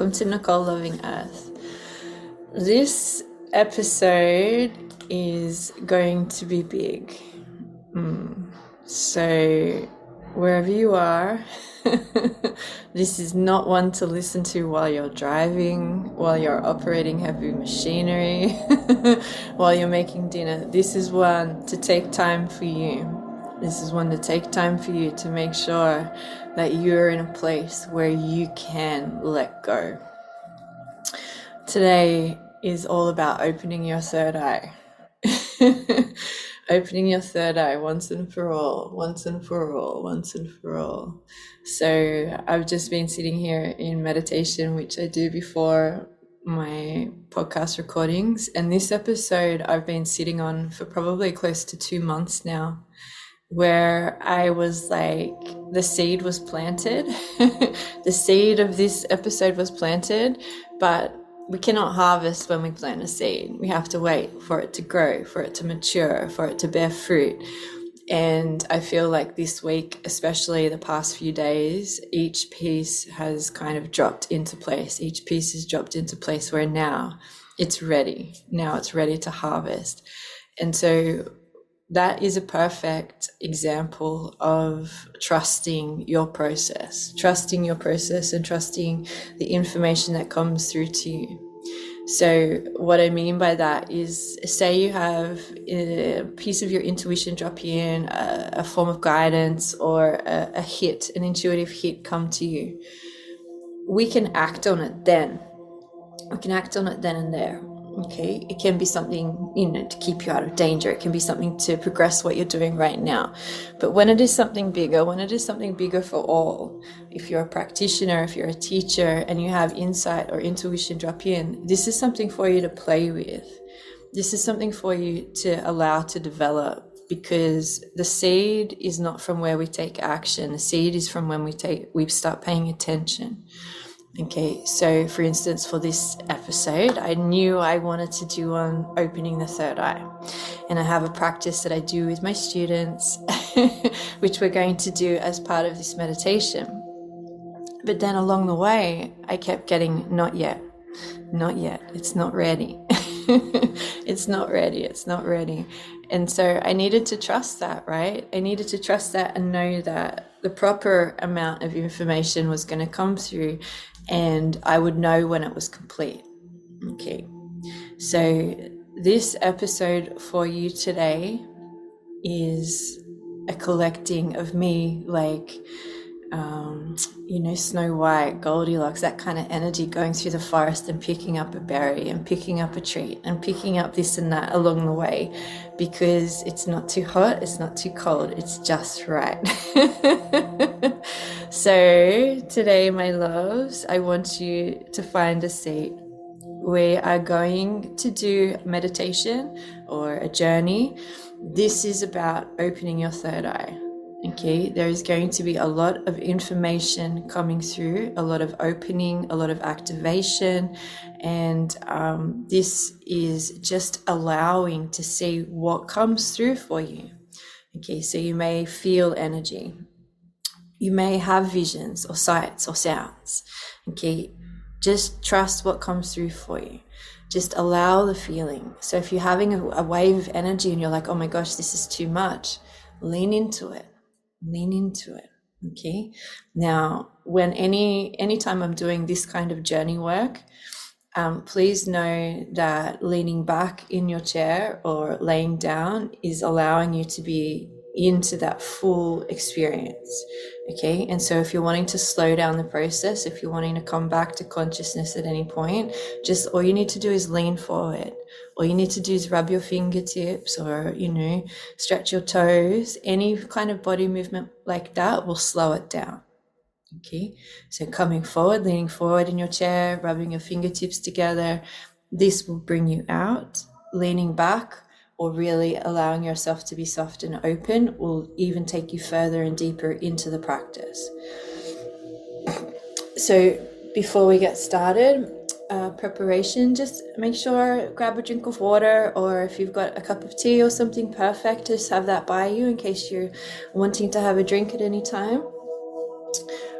welcome to Nicole Loving Earth. This episode is going to be big. Mm. So, wherever you are, this is not one to listen to while you're driving, while you're operating heavy machinery, while you're making dinner. This is one to take time for you. This is one to take time for you to make sure that you're in a place where you can let go. Today is all about opening your third eye. opening your third eye once and for all, once and for all, once and for all. So I've just been sitting here in meditation, which I do before my podcast recordings. And this episode I've been sitting on for probably close to two months now, where I was like, the seed was planted. the seed of this episode was planted, but we cannot harvest when we plant a seed. We have to wait for it to grow, for it to mature, for it to bear fruit. And I feel like this week, especially the past few days, each piece has kind of dropped into place. Each piece has dropped into place where now it's ready. Now it's ready to harvest. And so that is a perfect example of trusting your process, trusting your process and trusting the information that comes through to you. So, what I mean by that is say you have a piece of your intuition drop in, a, a form of guidance, or a, a hit, an intuitive hit come to you. We can act on it then. We can act on it then and there Okay, it can be something, you know, to keep you out of danger. It can be something to progress what you're doing right now. But when it is something bigger, when it is something bigger for all, if you're a practitioner, if you're a teacher, and you have insight or intuition drop in, this is something for you to play with. This is something for you to allow to develop because the seed is not from where we take action. The seed is from when we take, we start paying attention. Okay, so for instance, for this episode, I knew I wanted to do on opening the third eye. And I have a practice that I do with my students, which we're going to do as part of this meditation. But then along the way, I kept getting, not yet, not yet, it's not ready. it's not ready, it's not ready. And so I needed to trust that, right? I needed to trust that and know that the proper amount of information was going to come through and I would know when it was complete. Okay. So, this episode for you today is a collecting of me, like, um, you know, Snow White, Goldilocks, that kind of energy going through the forest and picking up a berry and picking up a treat and picking up this and that along the way because it's not too hot, it's not too cold, it's just right. So, today, my loves, I want you to find a seat. We are going to do meditation or a journey. This is about opening your third eye. Okay, there is going to be a lot of information coming through, a lot of opening, a lot of activation, and um, this is just allowing to see what comes through for you. Okay, so you may feel energy, you may have visions or sights or sounds. Okay, just trust what comes through for you. Just allow the feeling. So if you're having a, a wave of energy and you're like, oh my gosh, this is too much, lean into it. Lean into it. Okay. Now, when any anytime I'm doing this kind of journey work, um, please know that leaning back in your chair or laying down is allowing you to be into that full experience. Okay. And so if you're wanting to slow down the process, if you're wanting to come back to consciousness at any point, just all you need to do is lean forward. All you need to do is rub your fingertips or, you know, stretch your toes. Any kind of body movement like that will slow it down. Okay. So coming forward, leaning forward in your chair, rubbing your fingertips together. This will bring you out. Leaning back or really allowing yourself to be soft and open will even take you further and deeper into the practice. So, before we get started, uh, preparation, just make sure grab a drink of water, or if you've got a cup of tea or something perfect, just have that by you in case you're wanting to have a drink at any time.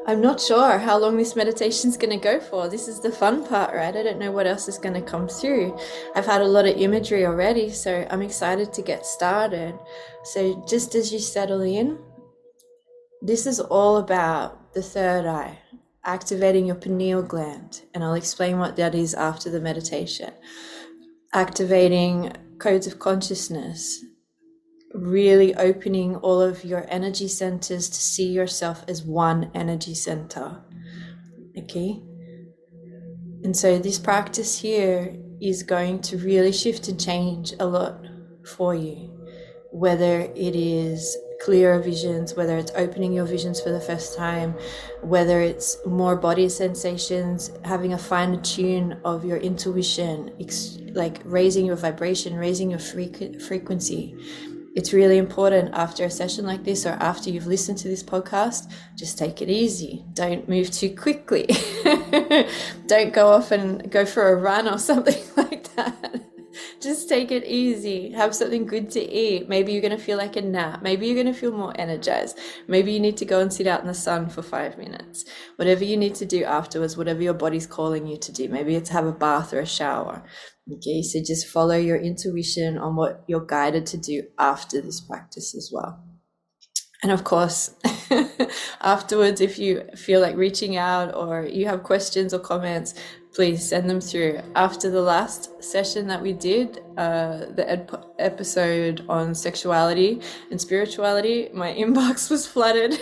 I'm not sure how long this meditation is going to go for. This is the fun part, right? I don't know what else is going to come through. I've had a lot of imagery already, so I'm excited to get started. So, just as you settle in, this is all about the third eye, activating your pineal gland. And I'll explain what that is after the meditation. Activating codes of consciousness, really opening all of your energy centers to see yourself as one energy center. Okay. And so this practice here is going to really shift and change a lot for you, whether it is clearer visions, whether it's opening your visions for the first time, whether it's more body sensations, having a finer tune of your intuition, like raising your vibration, raising your frequency. It's really important after a session like this or after you've listened to this podcast, just take it easy. Don't move too quickly. Don't go off and go for a run or something like that just take it easy. Have something good to eat. Maybe you're going to feel like a nap. Maybe you're going to feel more energized. Maybe you need to go and sit out in the sun for five minutes. Whatever you need to do afterwards, whatever your body's calling you to do. Maybe it's have a bath or a shower. Okay, so just follow your intuition on what you're guided to do after this practice as well. And of course, afterwards, if you feel like reaching out or you have questions or comments, please send them through. After the last session that we did, uh, the episode on sexuality and spirituality, my inbox was flooded.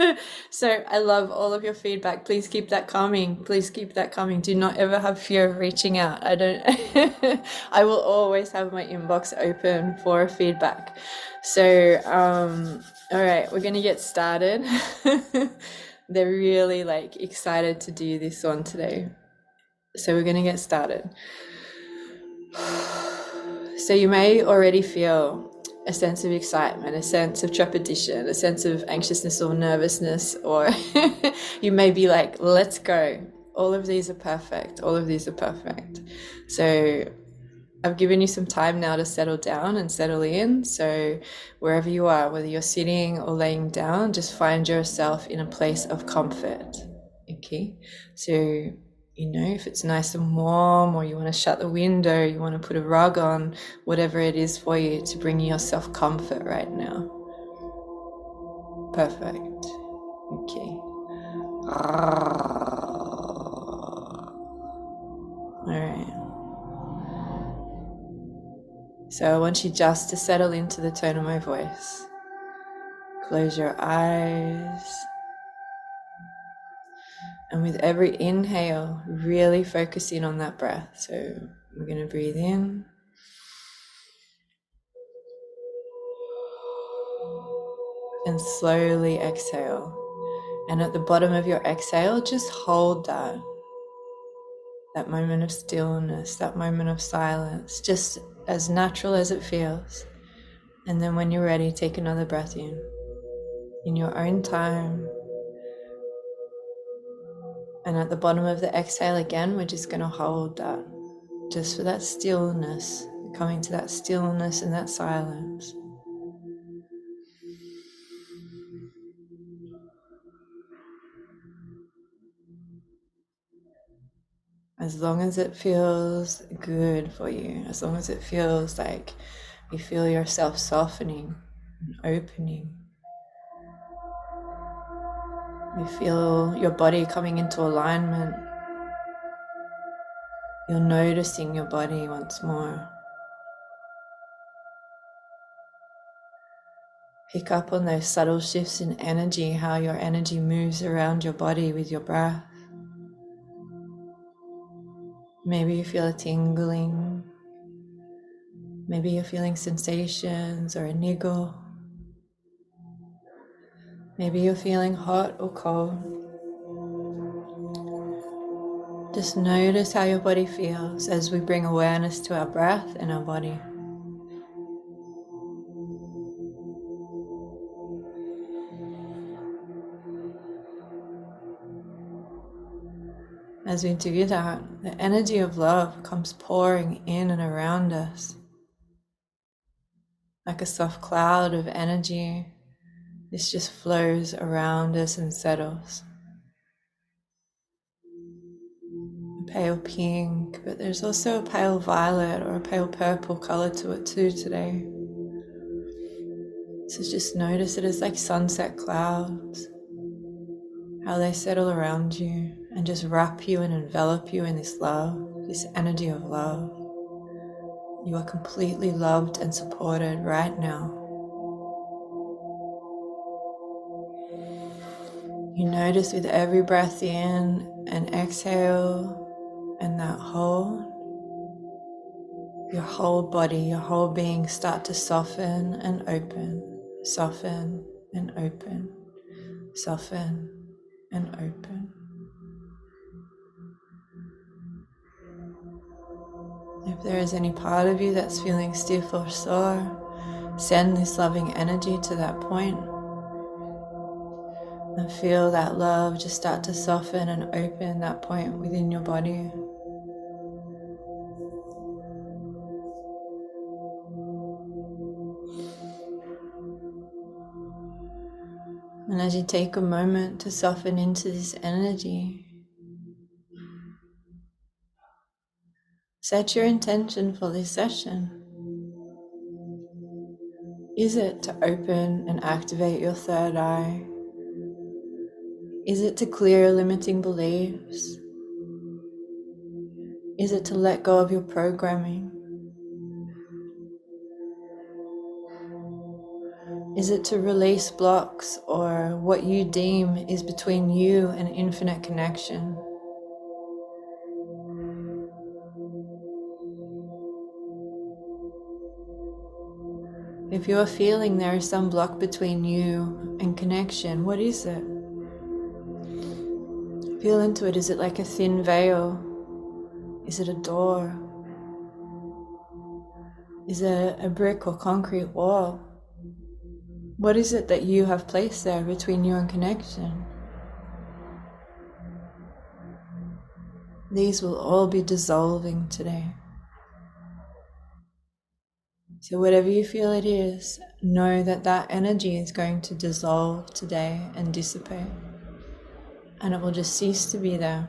so I love all of your feedback. Please keep that coming. Please keep that coming. Do not ever have fear of reaching out. I don't, I will always have my inbox open for feedback. So, um, all right, we're going to get started. They're really like excited to do this one today. So we're going to get started. So you may already feel a sense of excitement, a sense of trepidation, a sense of anxiousness or nervousness, or you may be like, let's go. All of these are perfect. All of these are perfect. So I've given you some time now to settle down and settle in. So, wherever you are, whether you're sitting or laying down, just find yourself in a place of comfort. Okay. So, you know, if it's nice and warm, or you want to shut the window, you want to put a rug on, whatever it is for you to bring yourself comfort right now. Perfect. Okay. All right. So I want you just to settle into the tone of my voice. Close your eyes. And with every inhale, really focus in on that breath. So we're going to breathe in. And slowly exhale. And at the bottom of your exhale, just hold that. That moment of stillness, that moment of silence, just as natural as it feels. And then when you're ready, take another breath in. In your own time, and at the bottom of the exhale again, we're just going to hold that just for that stillness, coming to that stillness and that silence. As long as it feels good for you, as long as it feels like you feel yourself softening and opening. You feel your body coming into alignment. You're noticing your body once more. Pick up on those subtle shifts in energy, how your energy moves around your body with your breath. Maybe you feel a tingling. Maybe you're feeling sensations or a niggle. Maybe you're feeling hot or cold. Just notice how your body feels as we bring awareness to our breath and our body. as we do that, the energy of love comes pouring in and around us like a soft cloud of energy. This just flows around us and settles. A pale pink, but there's also a pale violet or a pale purple color to it too today. So just notice it as like sunset clouds, how they settle around you and just wrap you and envelop you in this love, this energy of love. You are completely loved and supported right now. You notice with every breath in and exhale and that hold, your whole body, your whole being start to soften and open, soften and open, soften and open. If there is any part of you that's feeling stiff or sore, send this loving energy to that point and feel that love just start to soften and open that point within your body. And as you take a moment to soften into this energy, Set your intention for this session. Is it to open and activate your third eye? Is it to clear limiting beliefs? Is it to let go of your programming? Is it to release blocks or what you deem is between you and infinite connection? If you're feeling there is some block between you and connection, what is it? Feel into it. Is it like a thin veil? Is it a door? Is it a brick or concrete wall? What is it that you have placed there between you and connection? These will all be dissolving today. So, whatever you feel it is, know that that energy is going to dissolve today and dissipate, and it will just cease to be there.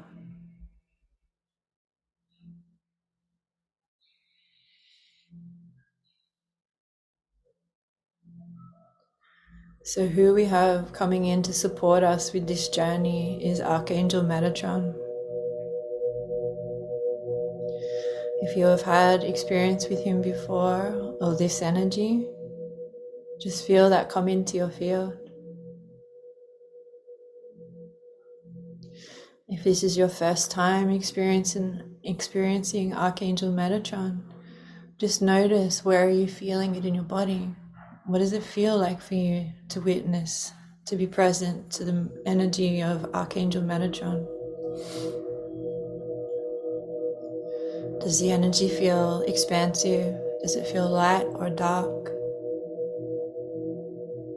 So, who we have coming in to support us with this journey is Archangel Metatron. If you have had experience with him before or this energy, just feel that come into your field. If this is your first time experiencing experiencing Archangel Metatron, just notice where are you feeling it in your body? What does it feel like for you to witness, to be present to the energy of Archangel Metatron? Does the energy feel expansive? Does it feel light or dark?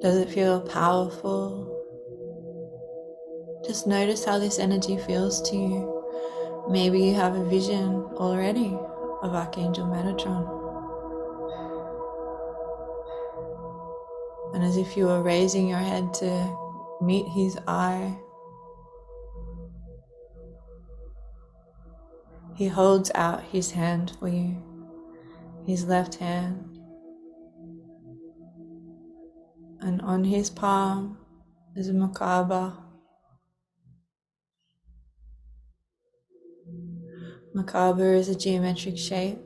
Does it feel powerful? Just notice how this energy feels to you. Maybe you have a vision already of Archangel Metatron. And as if you were raising your head to meet his eye, He holds out his hand for you, his left hand. And on his palm is a Merkaba. Merkaba is a geometric shape.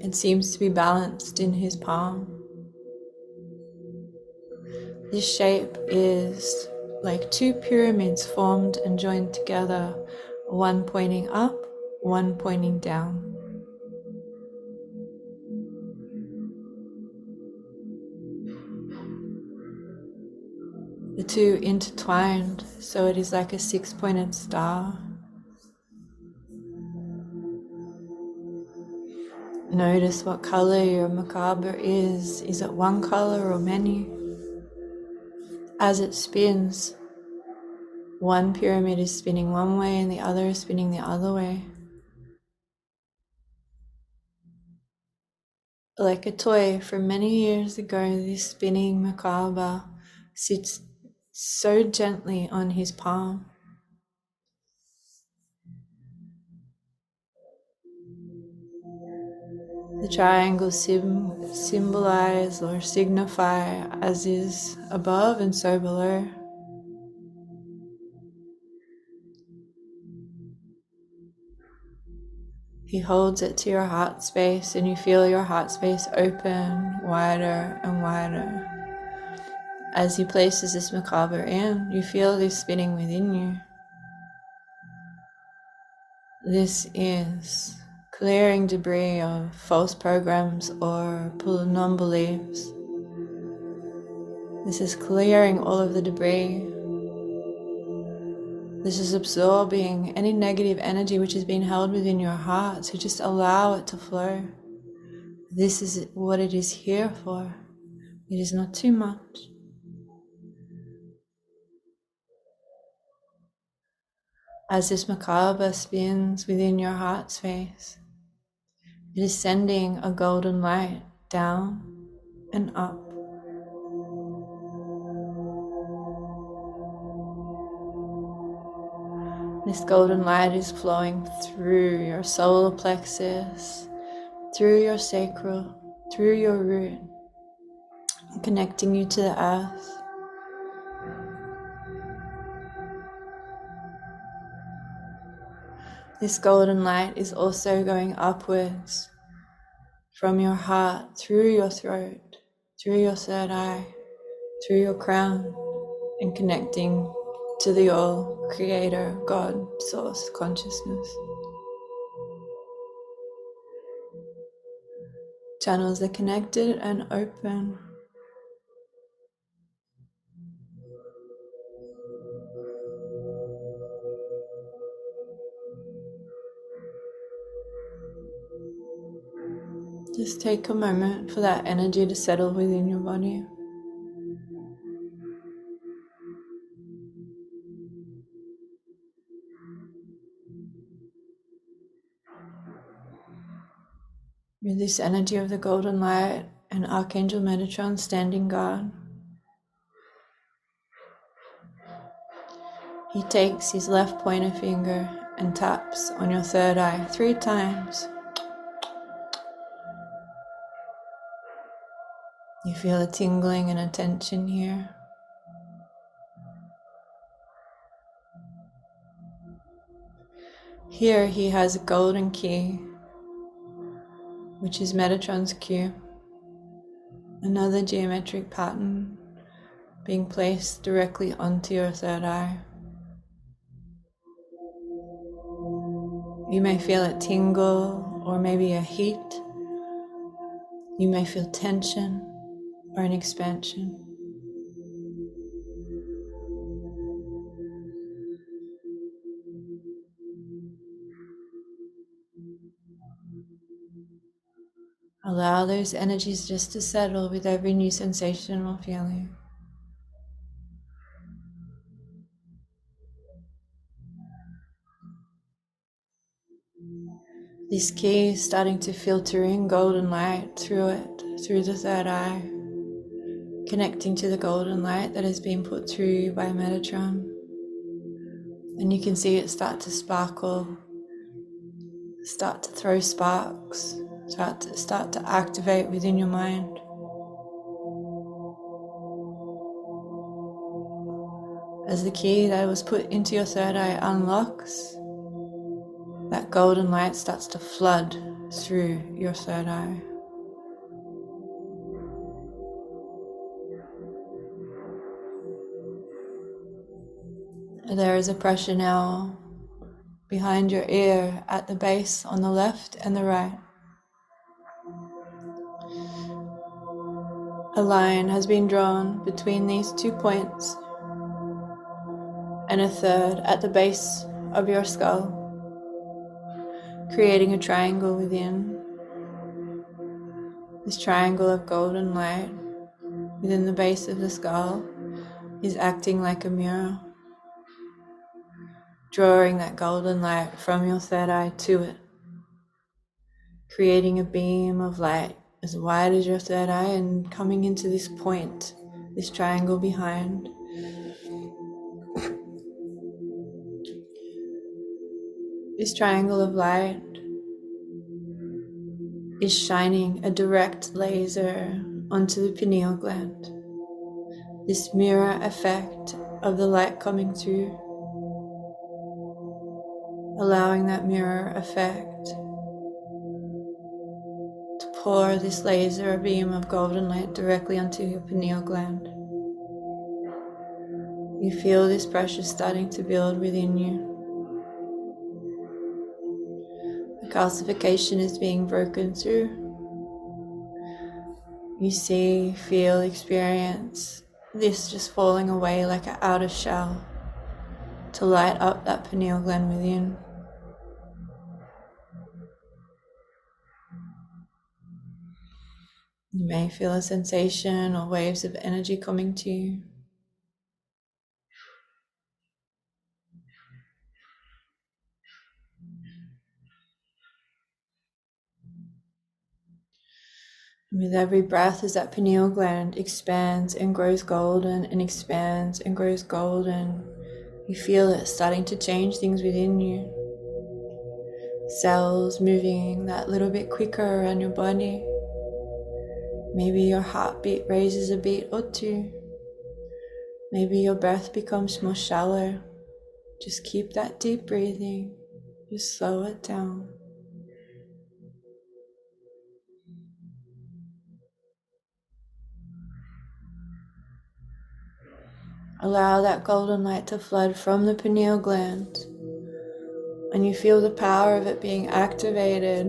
It seems to be balanced in his palm. This shape is like two pyramids formed and joined together one pointing up, one pointing down. The two intertwined, so it is like a six pointed star. Notice what color your Merkaba is. Is it one color or many? As it spins, one pyramid is spinning one way and the other is spinning the other way. Like a toy from many years ago, this spinning Merkaba sits so gently on his palm. The triangles sim- symbolize or signify as is above and so below. He holds it to your heart space, and you feel your heart space open wider and wider. As he places this Merkaba in, you feel this spinning within you. This is clearing debris of false programs or non beliefs. This is clearing all of the debris this is absorbing any negative energy which has been held within your heart. So just allow it to flow. This is what it is here for. It is not too much. As this Merkaba spins within your heart space, it is sending a golden light down and up This golden light is flowing through your solar plexus, through your sacral, through your root, connecting you to the earth. This golden light is also going upwards from your heart, through your throat, through your third eye, through your crown, and connecting to the all creator, God, source, consciousness. Channels are connected and open. Just take a moment for that energy to settle within your body. With this energy of the golden light and Archangel Metatron standing guard, he takes his left pointer finger and taps on your third eye three times. Feel a tingling and a tension here. Here he has a golden key which is Metatron's cube. Another geometric pattern being placed directly onto your third eye. You may feel it tingle or maybe a heat. You may feel tension or an expansion. Allow those energies just to settle with every new sensation or feeling. This key is starting to filter in golden light through it, through the third eye, connecting to the golden light that has been put through by Metatron. And you can see it start to sparkle, start to throw sparks start to, start to activate within your mind. As the key that was put into your third eye unlocks, that golden light starts to flood through your third eye. There is a pressure now behind your ear at the base on the left and the right. A line has been drawn between these two points and a third at the base of your skull, creating a triangle within. This triangle of golden light within the base of the skull is acting like a mirror. Drawing that golden light from your third eye to it, creating a beam of light as wide as your third eye and coming into this point, this triangle behind. This triangle of light is shining a direct laser onto the pineal gland. This mirror effect of the light coming through, allowing that mirror effect to pour this laser beam of golden light directly onto your pineal gland. You feel this pressure starting to build within you. The calcification is being broken through. You see, feel, experience this just falling away like an outer shell to light up that pineal gland within. You may feel a sensation or waves of energy coming to you. With every breath, as that pineal gland expands and grows golden and expands and grows golden, you feel it starting to change things within you. Cells moving that little bit quicker around your body. Maybe your heartbeat raises a beat or two. Maybe your breath becomes more shallow. Just keep that deep breathing. Just slow it down. Allow that golden light to flood from the pineal gland, and you feel the power of it being activated.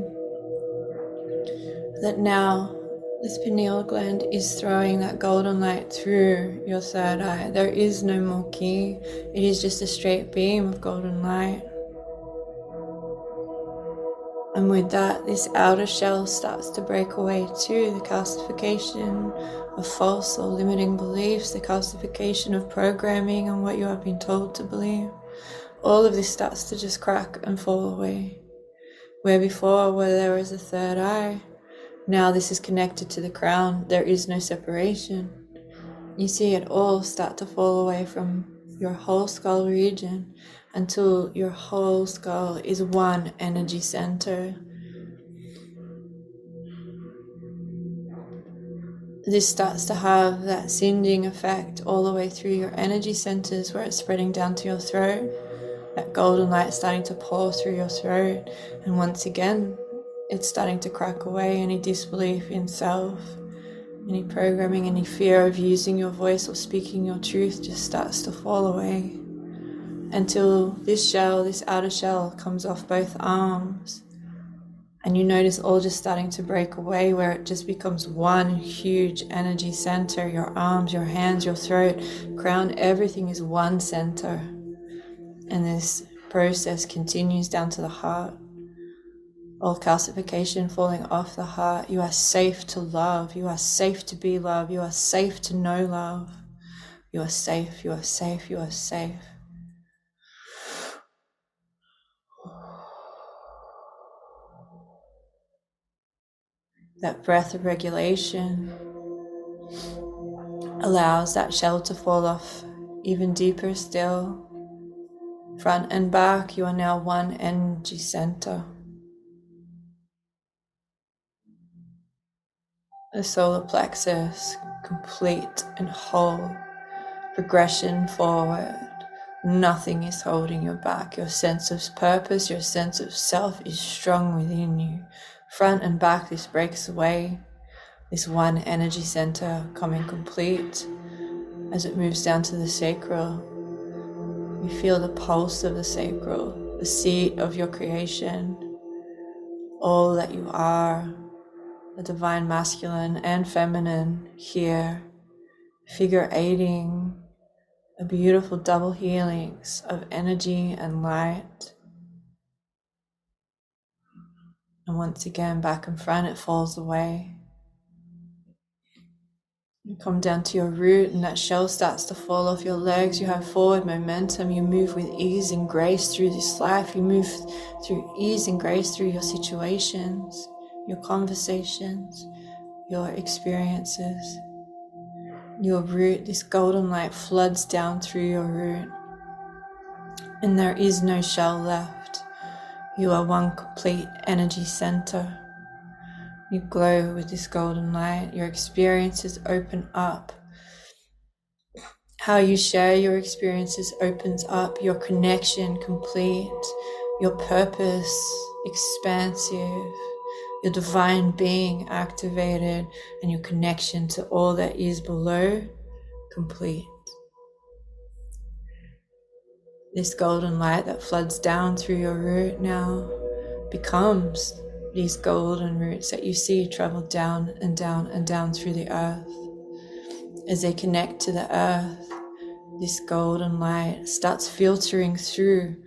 That now this pineal gland is throwing that golden light through your third eye. There is no more ki, it is just a straight beam of golden light. And with that, this outer shell starts to break away too the calcification of false or limiting beliefs, the calcification of programming and what you have been told to believe. All of this starts to just crack and fall away. Where before, where there was a third eye, now this is connected to the crown, there is no separation. You see it all start to fall away from your whole skull region until your whole skull is one energy center. This starts to have that sending effect all the way through your energy centers where it's spreading down to your throat. That golden light starting to pour through your throat. And once again, it's starting to crack away any disbelief in self, any programming, any fear of using your voice or speaking your truth just starts to fall away until this shell, this outer shell, comes off both arms. And you notice all just starting to break away, where it just becomes one huge energy center. Your arms, your hands, your throat, crown, everything is one center. And this process continues down to the heart. All calcification falling off the heart. You are safe to love. You are safe to be love. You are safe to know love. You are safe. You are safe. You are safe. That breath of regulation allows that shell to fall off even deeper still. Front and back, you are now one energy center. The solar plexus, complete and whole, progression forward. Nothing is holding you back. Your sense of purpose, your sense of self is strong within you front and back, this breaks away. This one energy center coming complete as it moves down to the sacral. You feel the pulse of the sacral, the seat of your creation, all that you are, the divine masculine and feminine here, figure eighting, a beautiful double helix of energy and light. And once again, back and front, it falls away. You come down to your root, and that shell starts to fall off your legs. You have forward momentum. You move with ease and grace through this life. You move through ease and grace through your situations, your conversations, your experiences. Your root, this golden light floods down through your root, and there is no shell left. You are one complete energy center. You glow with this golden light. Your experiences open up. How you share your experiences opens up your connection complete, your purpose expansive, your divine being activated, and your connection to all that is below complete. This golden light that floods down through your root now becomes these golden roots that you see travel down and down and down through the earth. As they connect to the earth, this golden light starts filtering through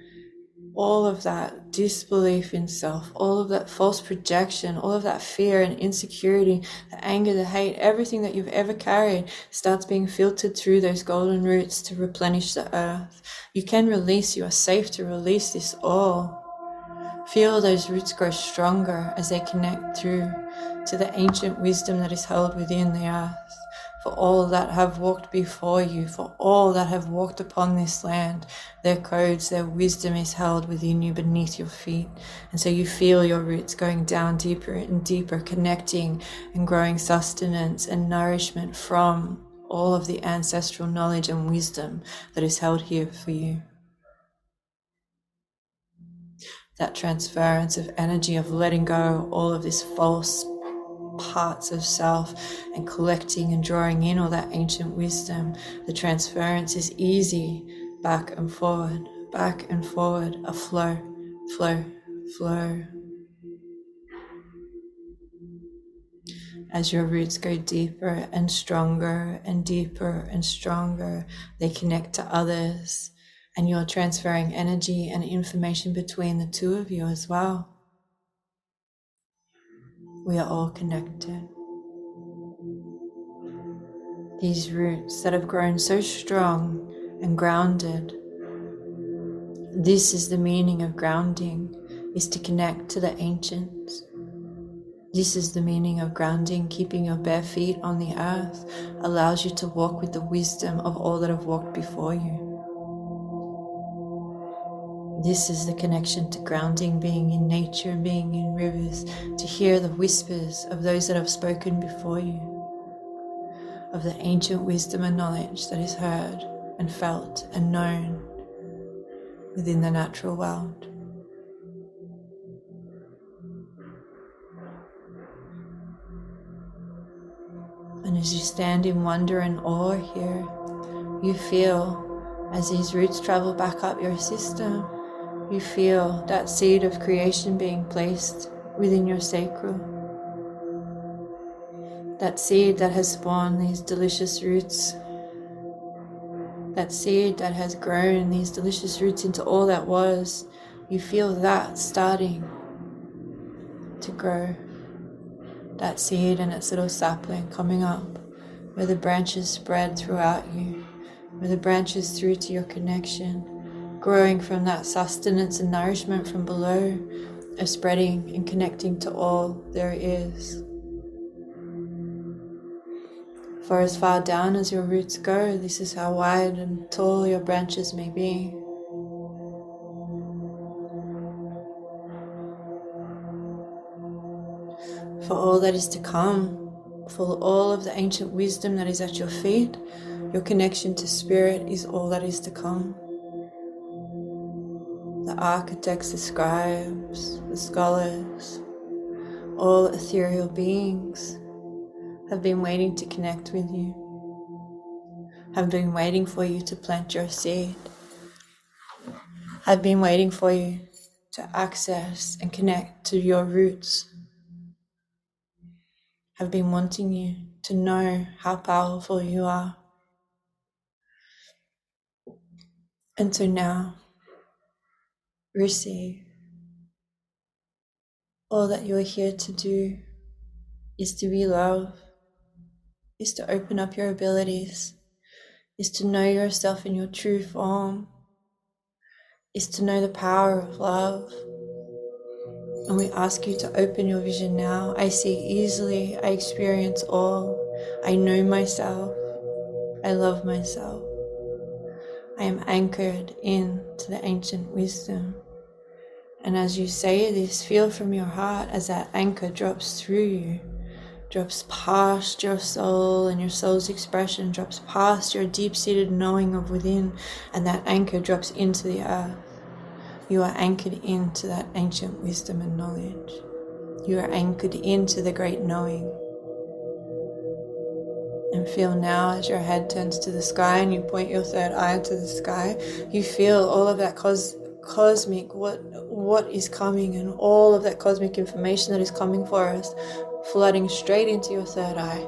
all of that disbelief in self, all of that false projection, all of that fear and insecurity, the anger, the hate, everything that you've ever carried starts being filtered through those golden roots to replenish the earth. You can release, you are safe to release this all. Feel those roots grow stronger as they connect through to the ancient wisdom that is held within the earth. For all that have walked before you, for all that have walked upon this land, their codes, their wisdom is held within you beneath your feet. And so you feel your roots going down deeper and deeper, connecting and growing sustenance and nourishment from all of the ancestral knowledge and wisdom that is held here for you. that transference of energy of letting go all of this false parts of self and collecting and drawing in all that ancient wisdom. The transference is easy, back and forward, back and forward, a flow, flow, flow. As your roots go deeper and stronger and deeper and stronger, they connect to others and you're transferring energy and information between the two of you as well. We are all connected. These roots that have grown so strong and grounded. This is the meaning of grounding, is to connect to the ancients. This is the meaning of grounding. Keeping your bare feet on the earth allows you to walk with the wisdom of all that have walked before you. This is the connection to grounding, being in nature, being in rivers, to hear the whispers of those that have spoken before you, of the ancient wisdom and knowledge that is heard and felt and known within the natural world. And as you stand in wonder and awe here, you feel as these roots travel back up your system you feel that seed of creation being placed within your sacral. That seed that has spawned these delicious roots. That seed that has grown these delicious roots into all that was. You feel that starting to grow. That seed and its little sapling coming up, where the branches spread throughout you, where the branches through to your connection growing from that sustenance and nourishment from below, of spreading and connecting to all there is. For as far down as your roots go, this is how wide and tall your branches may be. For all that is to come, for all of the ancient wisdom that is at your feet, your connection to spirit is all that is to come the architects, the scribes, the scholars, all ethereal beings have been waiting to connect with you, have been waiting for you to plant your seed, have been waiting for you to access and connect to your roots, have been wanting you to know how powerful you are. And so now, receive. All that you are here to do is to be love, is to open up your abilities, is to know yourself in your true form, is to know the power of love. And we ask you to open your vision now. I see easily, I experience all, I know myself, I love myself. I am anchored into the ancient wisdom. And as you say this, feel from your heart as that anchor drops through you, drops past your soul, and your soul's expression drops past your deep seated knowing of within, and that anchor drops into the earth. You are anchored into that ancient wisdom and knowledge. You are anchored into the great knowing. And feel now as your head turns to the sky and you point your third eye to the sky, you feel all of that cos- cosmic, what, what is coming, and all of that cosmic information that is coming for us flooding straight into your third eye.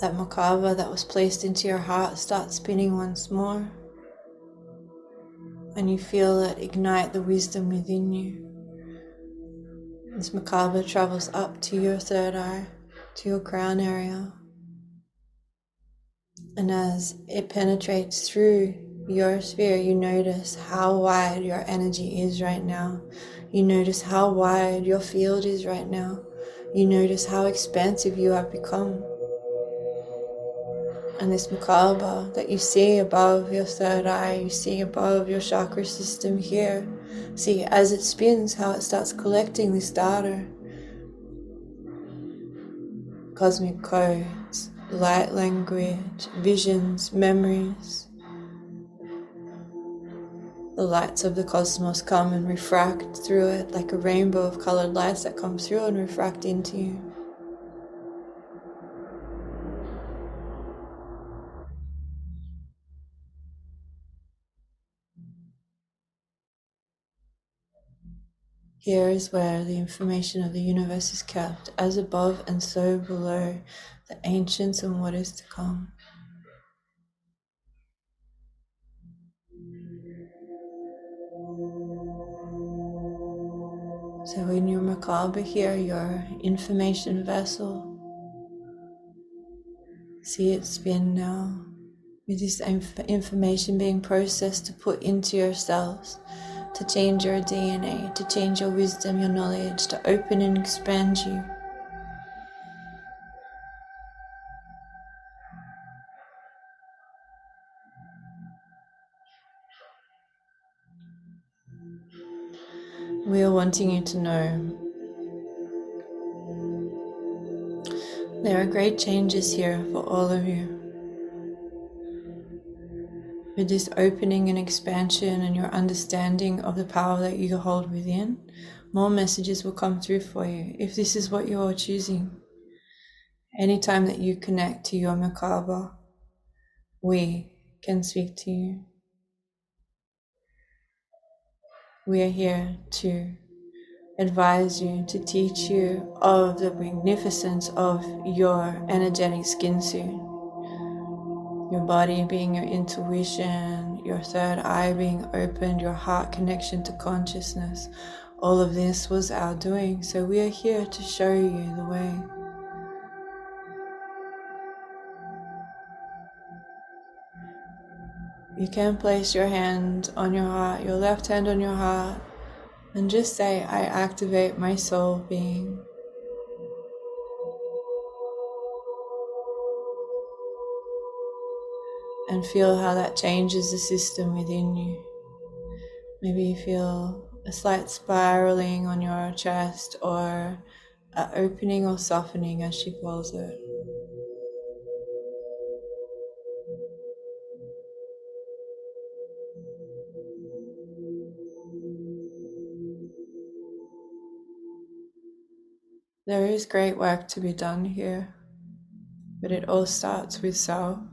That Merkaba that was placed into your heart starts spinning once more and you feel it ignite the wisdom within you. This Merkaba travels up to your third eye, to your crown area. And as it penetrates through your sphere, you notice how wide your energy is right now. You notice how wide your field is right now. You notice how expansive you have become and this Merkaba that you see above your third eye, you see above your chakra system here. See as it spins how it starts collecting this data. Cosmic codes, light language, visions, memories. The lights of the cosmos come and refract through it like a rainbow of colored lights that come through and refract into you. Here is where the information of the universe is kept, as above and so below, the ancients and what is to come. So in your Merkaba here, your information vessel, see it spin now with this information being processed to put into yourselves to change your DNA, to change your wisdom, your knowledge, to open and expand you. We are wanting you to know there are great changes here for all of you. With this opening and expansion and your understanding of the power that you hold within, more messages will come through for you if this is what you're choosing. Anytime that you connect to your Merkaba, we can speak to you. We are here to advise you, to teach you of the magnificence of your energetic skin suit your body being your intuition, your third eye being opened, your heart connection to consciousness. All of this was our doing, so we are here to show you the way. You can place your hand on your heart, your left hand on your heart, and just say, I activate my soul being. And feel how that changes the system within you. Maybe you feel a slight spiraling on your chest or an opening or softening, as she calls it. There is great work to be done here, but it all starts with self.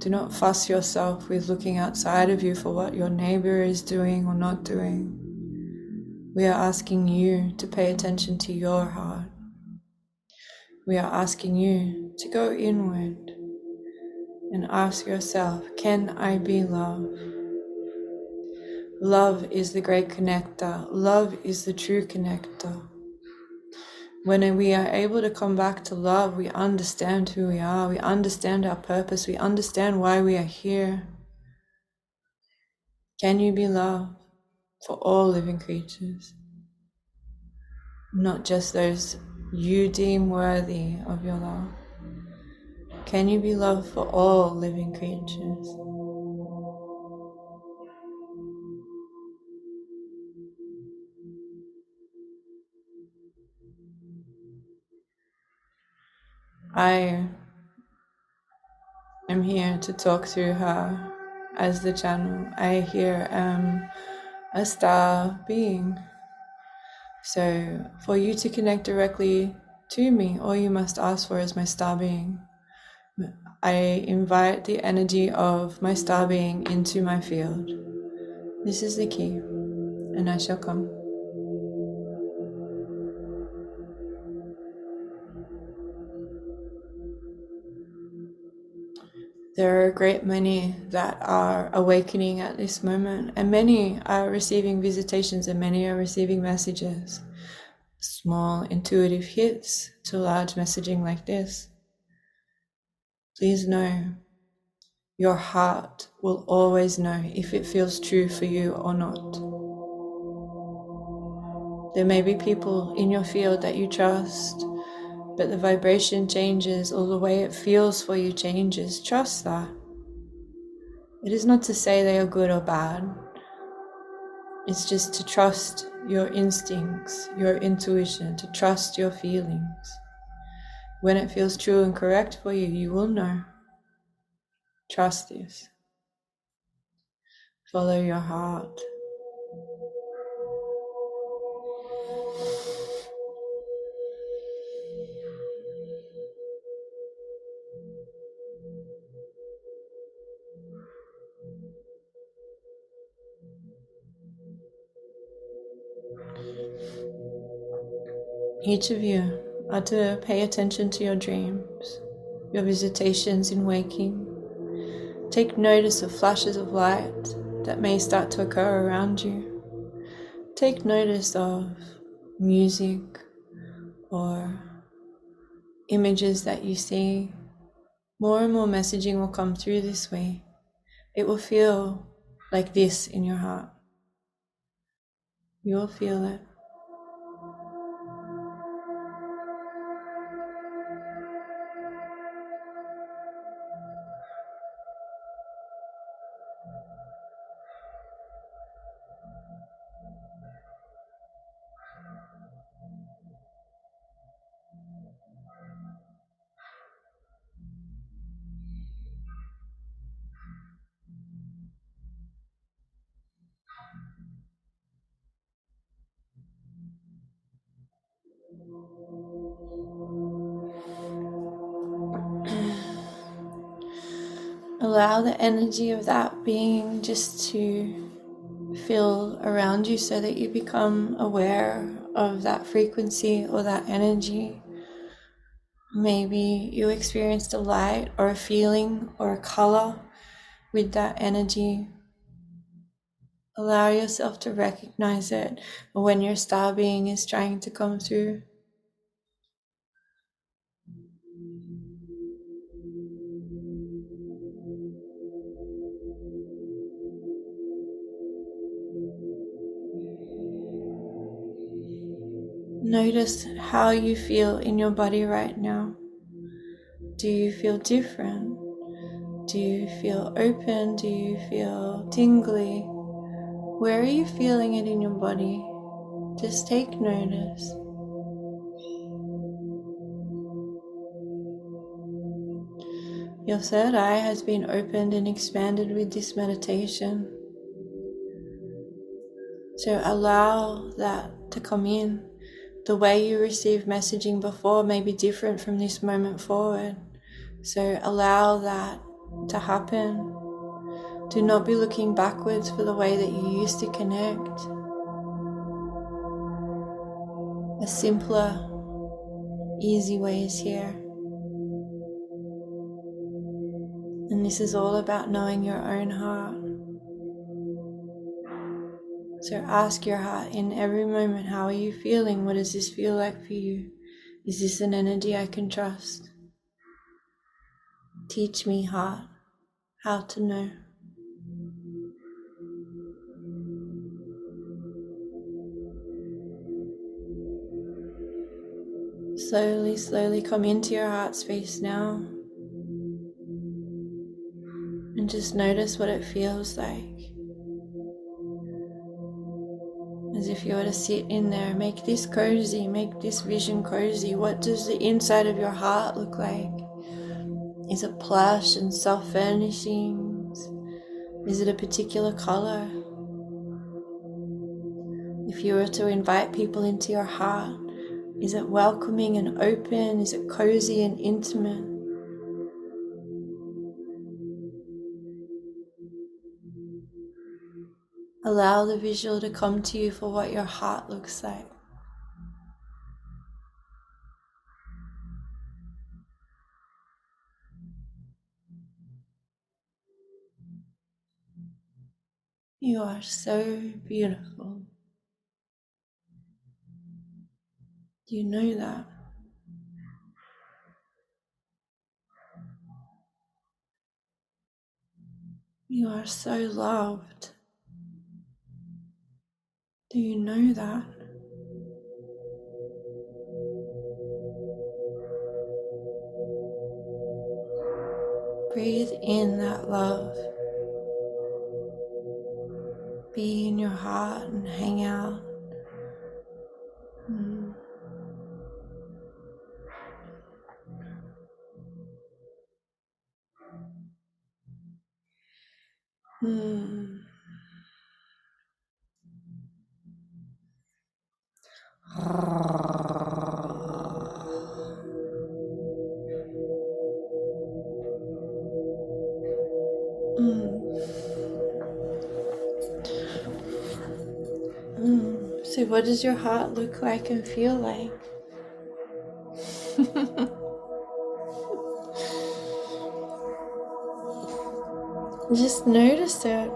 Do not fuss yourself with looking outside of you for what your neighbor is doing or not doing. We are asking you to pay attention to your heart. We are asking you to go inward, and ask yourself Can I be love? Love is the great connector, love is the true connector. When we are able to come back to love, we understand who we are, we understand our purpose, we understand why we are here. Can you be love for all living creatures? Not just those you deem worthy of your love. Can you be love for all living creatures? I am here to talk through her as the channel. I here am a star being. So, for you to connect directly to me, all you must ask for is my star being. I invite the energy of my star being into my field. This is the key, and I shall come. There are a great many that are awakening at this moment, and many are receiving visitations, and many are receiving messages. Small intuitive hits to large messaging like this. Please know your heart will always know if it feels true for you or not. There may be people in your field that you trust but the vibration changes or the way it feels for you changes. Trust that. It is not to say they are good or bad, it's just to trust your instincts, your intuition, to trust your feelings. When it feels true and correct for you, you will know. Trust this. Follow your heart. Each of you are to pay attention to your dreams, your visitations in waking. Take notice of flashes of light that may start to occur around you. Take notice of music or images that you see. More and more messaging will come through this way. It will feel like this in your heart. You will feel it. Energy of that being just to feel around you so that you become aware of that frequency or that energy. Maybe you experienced a light or a feeling or a color with that energy. Allow yourself to recognize it when your star being is trying to come through. Notice how you feel in your body right now. Do you feel different? Do you feel open? Do you feel tingly? Where are you feeling it in your body? Just take notice. Your third eye has been opened and expanded with this meditation. So allow that to come in the way you received messaging before may be different from this moment forward. So allow that to happen. Do not be looking backwards for the way that you used to connect. A simpler, easy way is here. And this is all about knowing your own heart. So ask your heart in every moment how are you feeling? What does this feel like for you? Is this an energy I can trust? Teach me, heart, how to know. Slowly, slowly come into your heart space now. And just notice what it feels like. As if you were to sit in there, make this cozy, make this vision cozy. What does the inside of your heart look like? Is it plush and soft furnishings? Is it a particular color? If you were to invite people into your heart, is it welcoming and open? Is it cozy and intimate? Allow the visual to come to you for what your heart looks like. You are so beautiful. You know that? You are so loved. Do you know that? Breathe in that love. Be in your heart and hang out. Mm. Mm. Mm. Mm. So, what does your heart look like and feel like? Just notice it.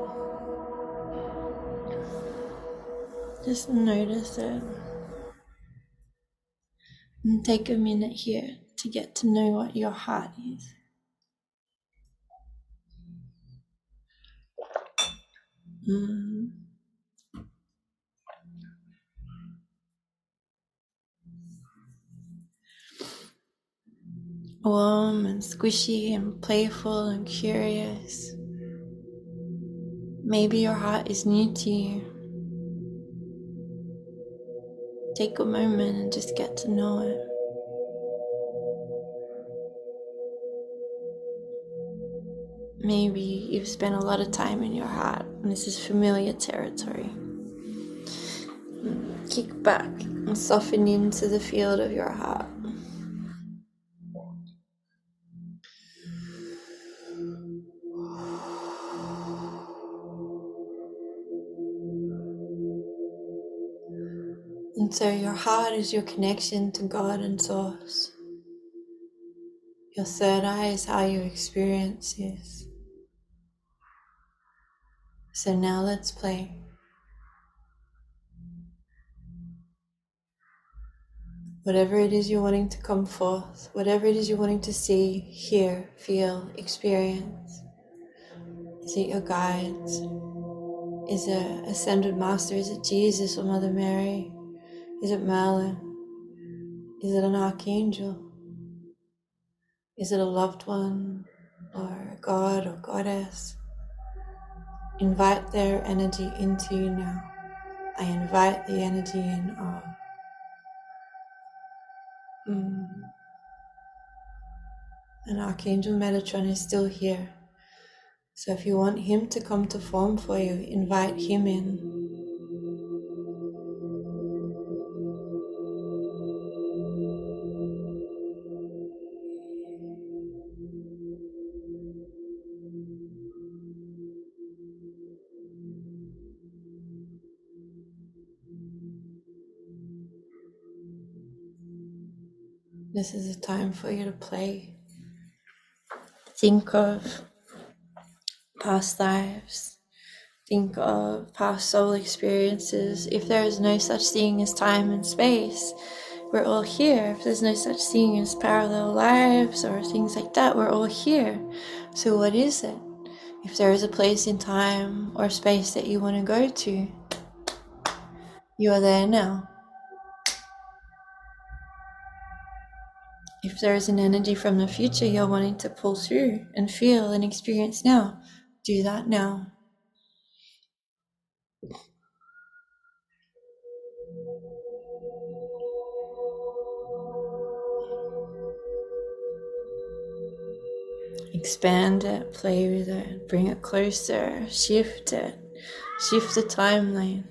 Just notice it. And take a minute here to get to know what your heart is. Mm. Warm and squishy and playful and curious. Maybe your heart is new to you. Take a moment and just get to know it. Maybe you've spent a lot of time in your heart and this is familiar territory. Kick back and soften into the field of your heart. So your heart is your connection to God and Source. Your third eye is how you experience this. So now let's play. Whatever it is you're wanting to come forth, whatever it is you're wanting to see, hear, feel, experience. Is it your guides? Is it Ascended Master? Is it Jesus or Mother Mary? Is it Merlin? Is it an archangel? Is it a loved one or a god or goddess? Invite their energy into you now. I invite the energy in of. Mm. And Archangel Metatron is still here. So if you want him to come to form for you, invite him in. This is a time for you to play. Think of past lives. Think of past soul experiences. If there is no such thing as time and space, we're all here. If there's no such thing as parallel lives or things like that, we're all here. So, what is it? If there is a place in time or space that you want to go to, you are there now. If there is an energy from the future you're wanting to pull through and feel and experience now, do that now. Expand it, play with it, bring it closer, shift it, shift the timeline.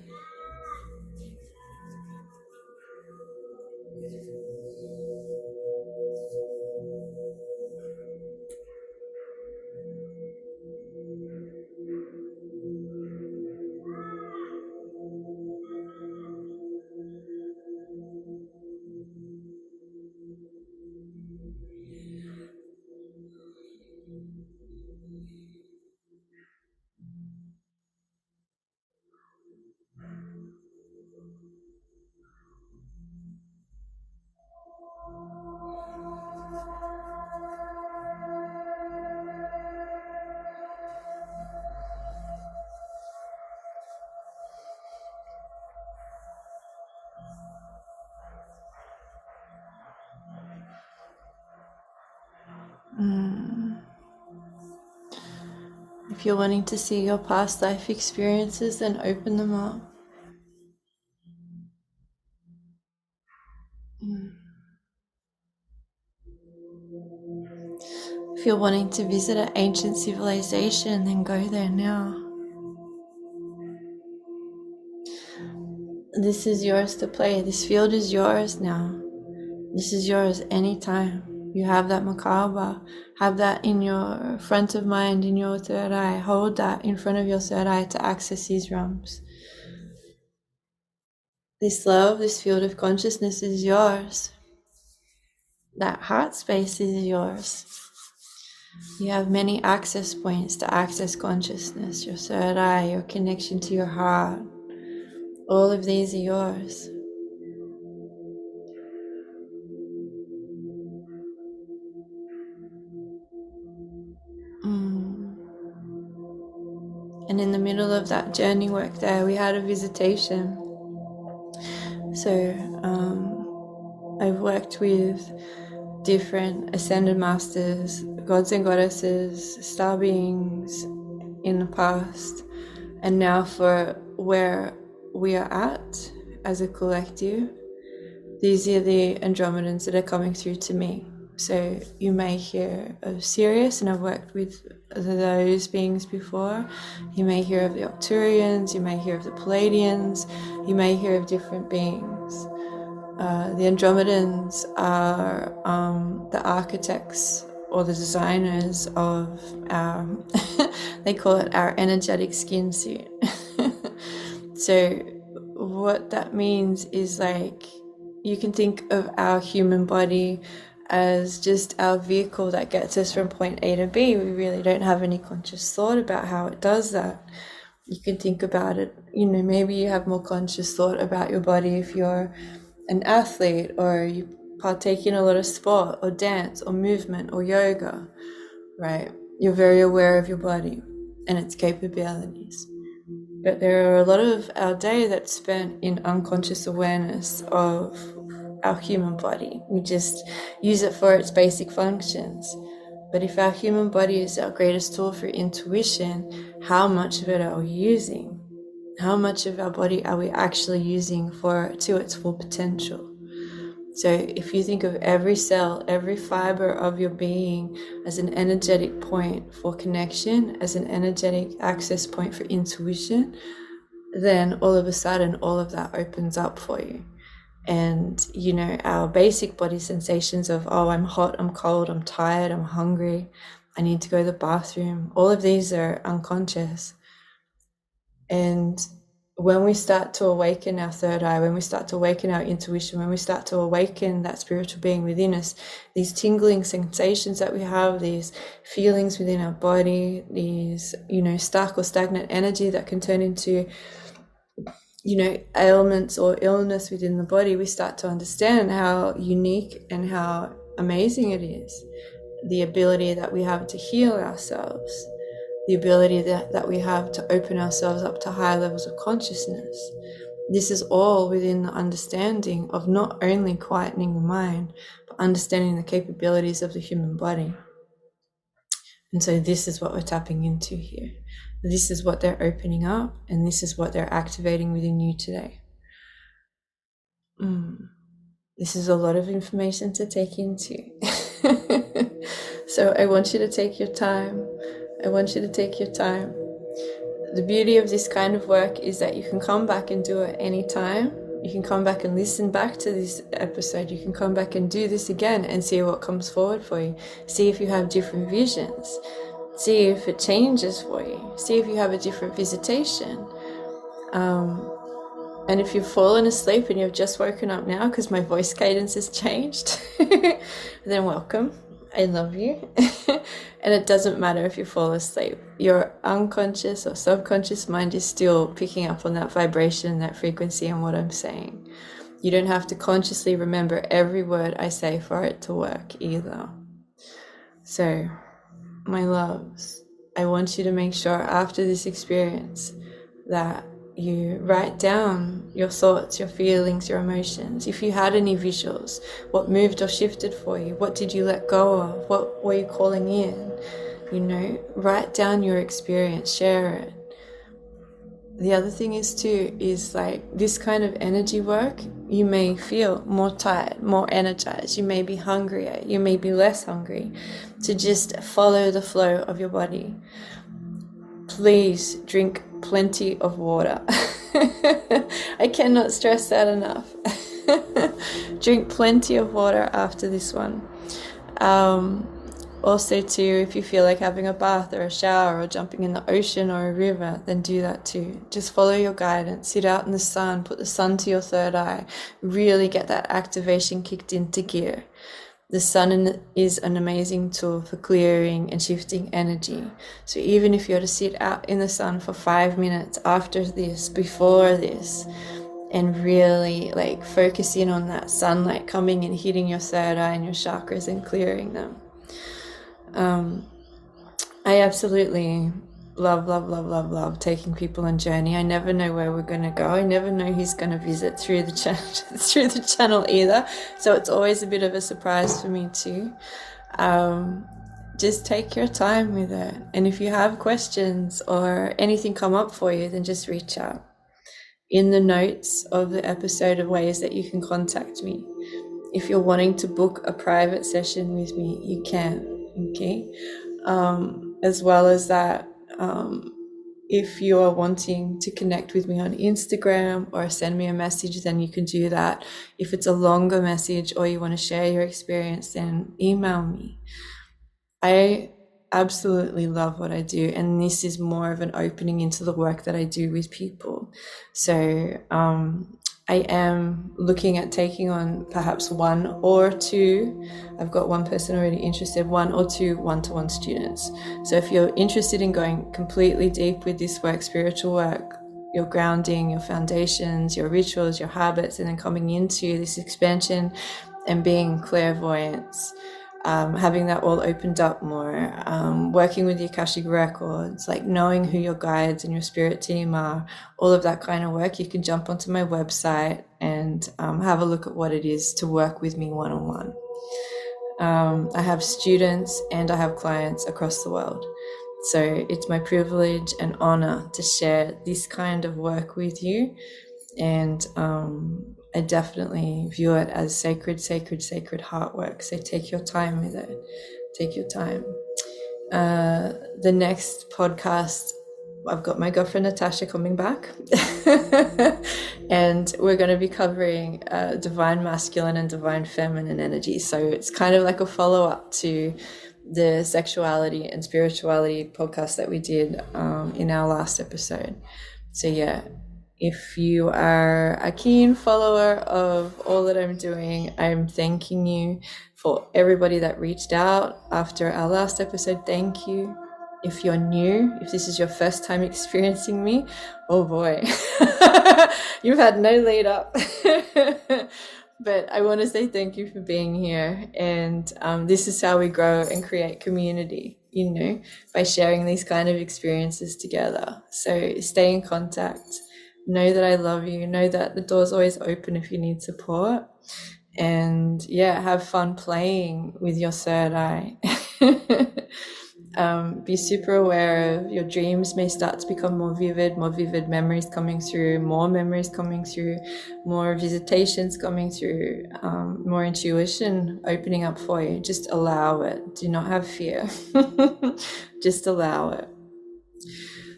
Mm. If you're wanting to see your past life experiences, then open them up. Mm. If you're wanting to visit an ancient civilization, then go there now. This is yours to play. This field is yours now. This is yours anytime. You have that Merkaba, have that in your front of mind, in your third eye. Hold that in front of your third eye to access these realms. This love, this field of consciousness is yours. That heart space is yours. You have many access points to access consciousness, your third eye, your connection to your heart. All of these are yours. And in the middle of that journey work there, we had a visitation. So um, I've worked with different ascended masters, gods and goddesses, star beings in the past, and now for where we are at as a collective, these are the Andromedans that are coming through to me. So you may hear of Sirius, and I've worked with those beings before. You may hear of the Arcturians, you may hear of the Pleiadians, you may hear of different beings. Uh, the Andromedans are um, the architects or the designers of our, they call it our energetic skin suit. so, what that means is like you can think of our human body as just our vehicle that gets us from point A to B. We really don't have any conscious thought about how it does that. You can think about it, you know, maybe you have more conscious thought about your body if you're an athlete or you partake in a lot of sport or dance or movement or yoga, right? You're very aware of your body and its capabilities. But there are a lot of our day that's spent in unconscious awareness of our human body. We just use it for its basic functions. But if our human body is our greatest tool for intuition, how much of it are we using? How much of our body are we actually using for to its full potential? So if you think of every cell, every fiber of your being as an energetic point for connection, as an energetic access point for intuition, then all of a sudden all of that opens up for you and you know our basic body sensations of oh i'm hot i'm cold i'm tired i'm hungry i need to go to the bathroom all of these are unconscious. And when we start to awaken our third eye, when we start to awaken our intuition, when we start to awaken that spiritual being within us, these tingling sensations that we have, these feelings within our body, these, you know, stuck or stagnant energy that can turn into, you know, ailments or illness within the body, we start to understand how unique and how amazing it is. The ability that we have to heal ourselves the ability that, that we have to open ourselves up to higher levels of consciousness. This is all within the understanding of not only quietening the mind, but understanding the capabilities of the human body. And so, this is what we're tapping into here. This is what they're opening up, and this is what they're activating within you today. Mm. This is a lot of information to take into. so, I want you to take your time I want you to take your time. The beauty of this kind of work is that you can come back and do it anytime. You can come back and listen back to this episode. You can come back and do this again and see what comes forward for you. See if you have different visions. See if it changes for you. See if you have a different visitation. Um, and if you've fallen asleep and you've just woken up now because my voice cadence has changed, then welcome. I love you. and it doesn't matter if you fall asleep. Your unconscious or subconscious mind is still picking up on that vibration, that frequency, and what I'm saying. You don't have to consciously remember every word I say for it to work either. So, my loves, I want you to make sure after this experience that you write down your thoughts, your feelings, your emotions. If you had any visuals, what moved or shifted for you? What did you let go of? What were you calling in? You know, write down your experience, share it. The other thing is too is like this kind of energy work, you may feel more tired, more energized, you may be hungrier, you may be less hungry to just follow the flow of your body. Please drink plenty of water. I cannot stress that enough. Drink plenty of water after this one. Um, also, too, if you feel like having a bath or a shower or jumping in the ocean or a river, then do that too. Just follow your guidance. Sit out in the sun, put the sun to your third eye. Really get that activation kicked into gear. The sun is an amazing tool for clearing and shifting energy. So even if you're to sit out in the sun for five minutes after this, before this, and really like focus in on that sunlight coming and hitting your third eye and your chakras and clearing them. Um, I absolutely love, love, love, love, love taking people on journey. I never know where we're going to go. I never know who's going to visit through the channel through the channel either. So it's always a bit of a surprise for me too. Um, just take your time with it. And if you have questions or anything come up for you, then just reach out. In the notes of the episode of ways that you can contact me. If you're wanting to book a private session with me, you can. Okay. Um, as well as that, um, if you are wanting to connect with me on Instagram or send me a message, then you can do that. If it's a longer message or you want to share your experience, then email me. I absolutely love what I do, and this is more of an opening into the work that I do with people. So, um, I am looking at taking on perhaps one or two. I've got one person already interested, one or two one to one students. So if you're interested in going completely deep with this work, spiritual work, your grounding, your foundations, your rituals, your habits, and then coming into this expansion and being clairvoyance um, having that all opened up more, um, working with the Akashic Records, like knowing who your guides and your spirit team are, all of that kind of work, you can jump onto my website and um, have a look at what it is to work with me one on one. I have students and I have clients across the world. So it's my privilege and honor to share this kind of work with you. And um, I definitely view it as sacred, sacred, sacred heart work. So take your time with it. Take your time. Uh, the next podcast, I've got my girlfriend Natasha coming back, and we're going to be covering uh, divine masculine and divine feminine energy. So it's kind of like a follow up to the sexuality and spirituality podcast that we did um, in our last episode. So yeah, If you are a keen follower of all that I'm doing, I'm thanking you for everybody that reached out after our last episode. Thank you. If you're new, if this is your first time experiencing me, oh boy, you've had no lead up. but I want to say thank you for being here. And um, this is how we grow and create community, you know, by sharing these kind of experiences together. So stay in contact. Know that I love you. Know that the door's always open if you need support. And yeah, have fun playing with your third eye. um, be super aware of your dreams may start to become more vivid, more vivid memories coming through, more memories coming through, more visitations coming through, um, more intuition opening up for you. Just allow it. Do not have fear. Just allow it.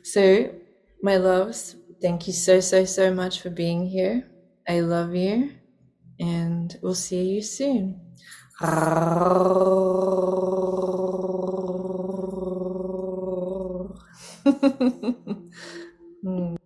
So, my loves, thank you so, so, so much for being here. I love you, and we'll see you soon. Hmm.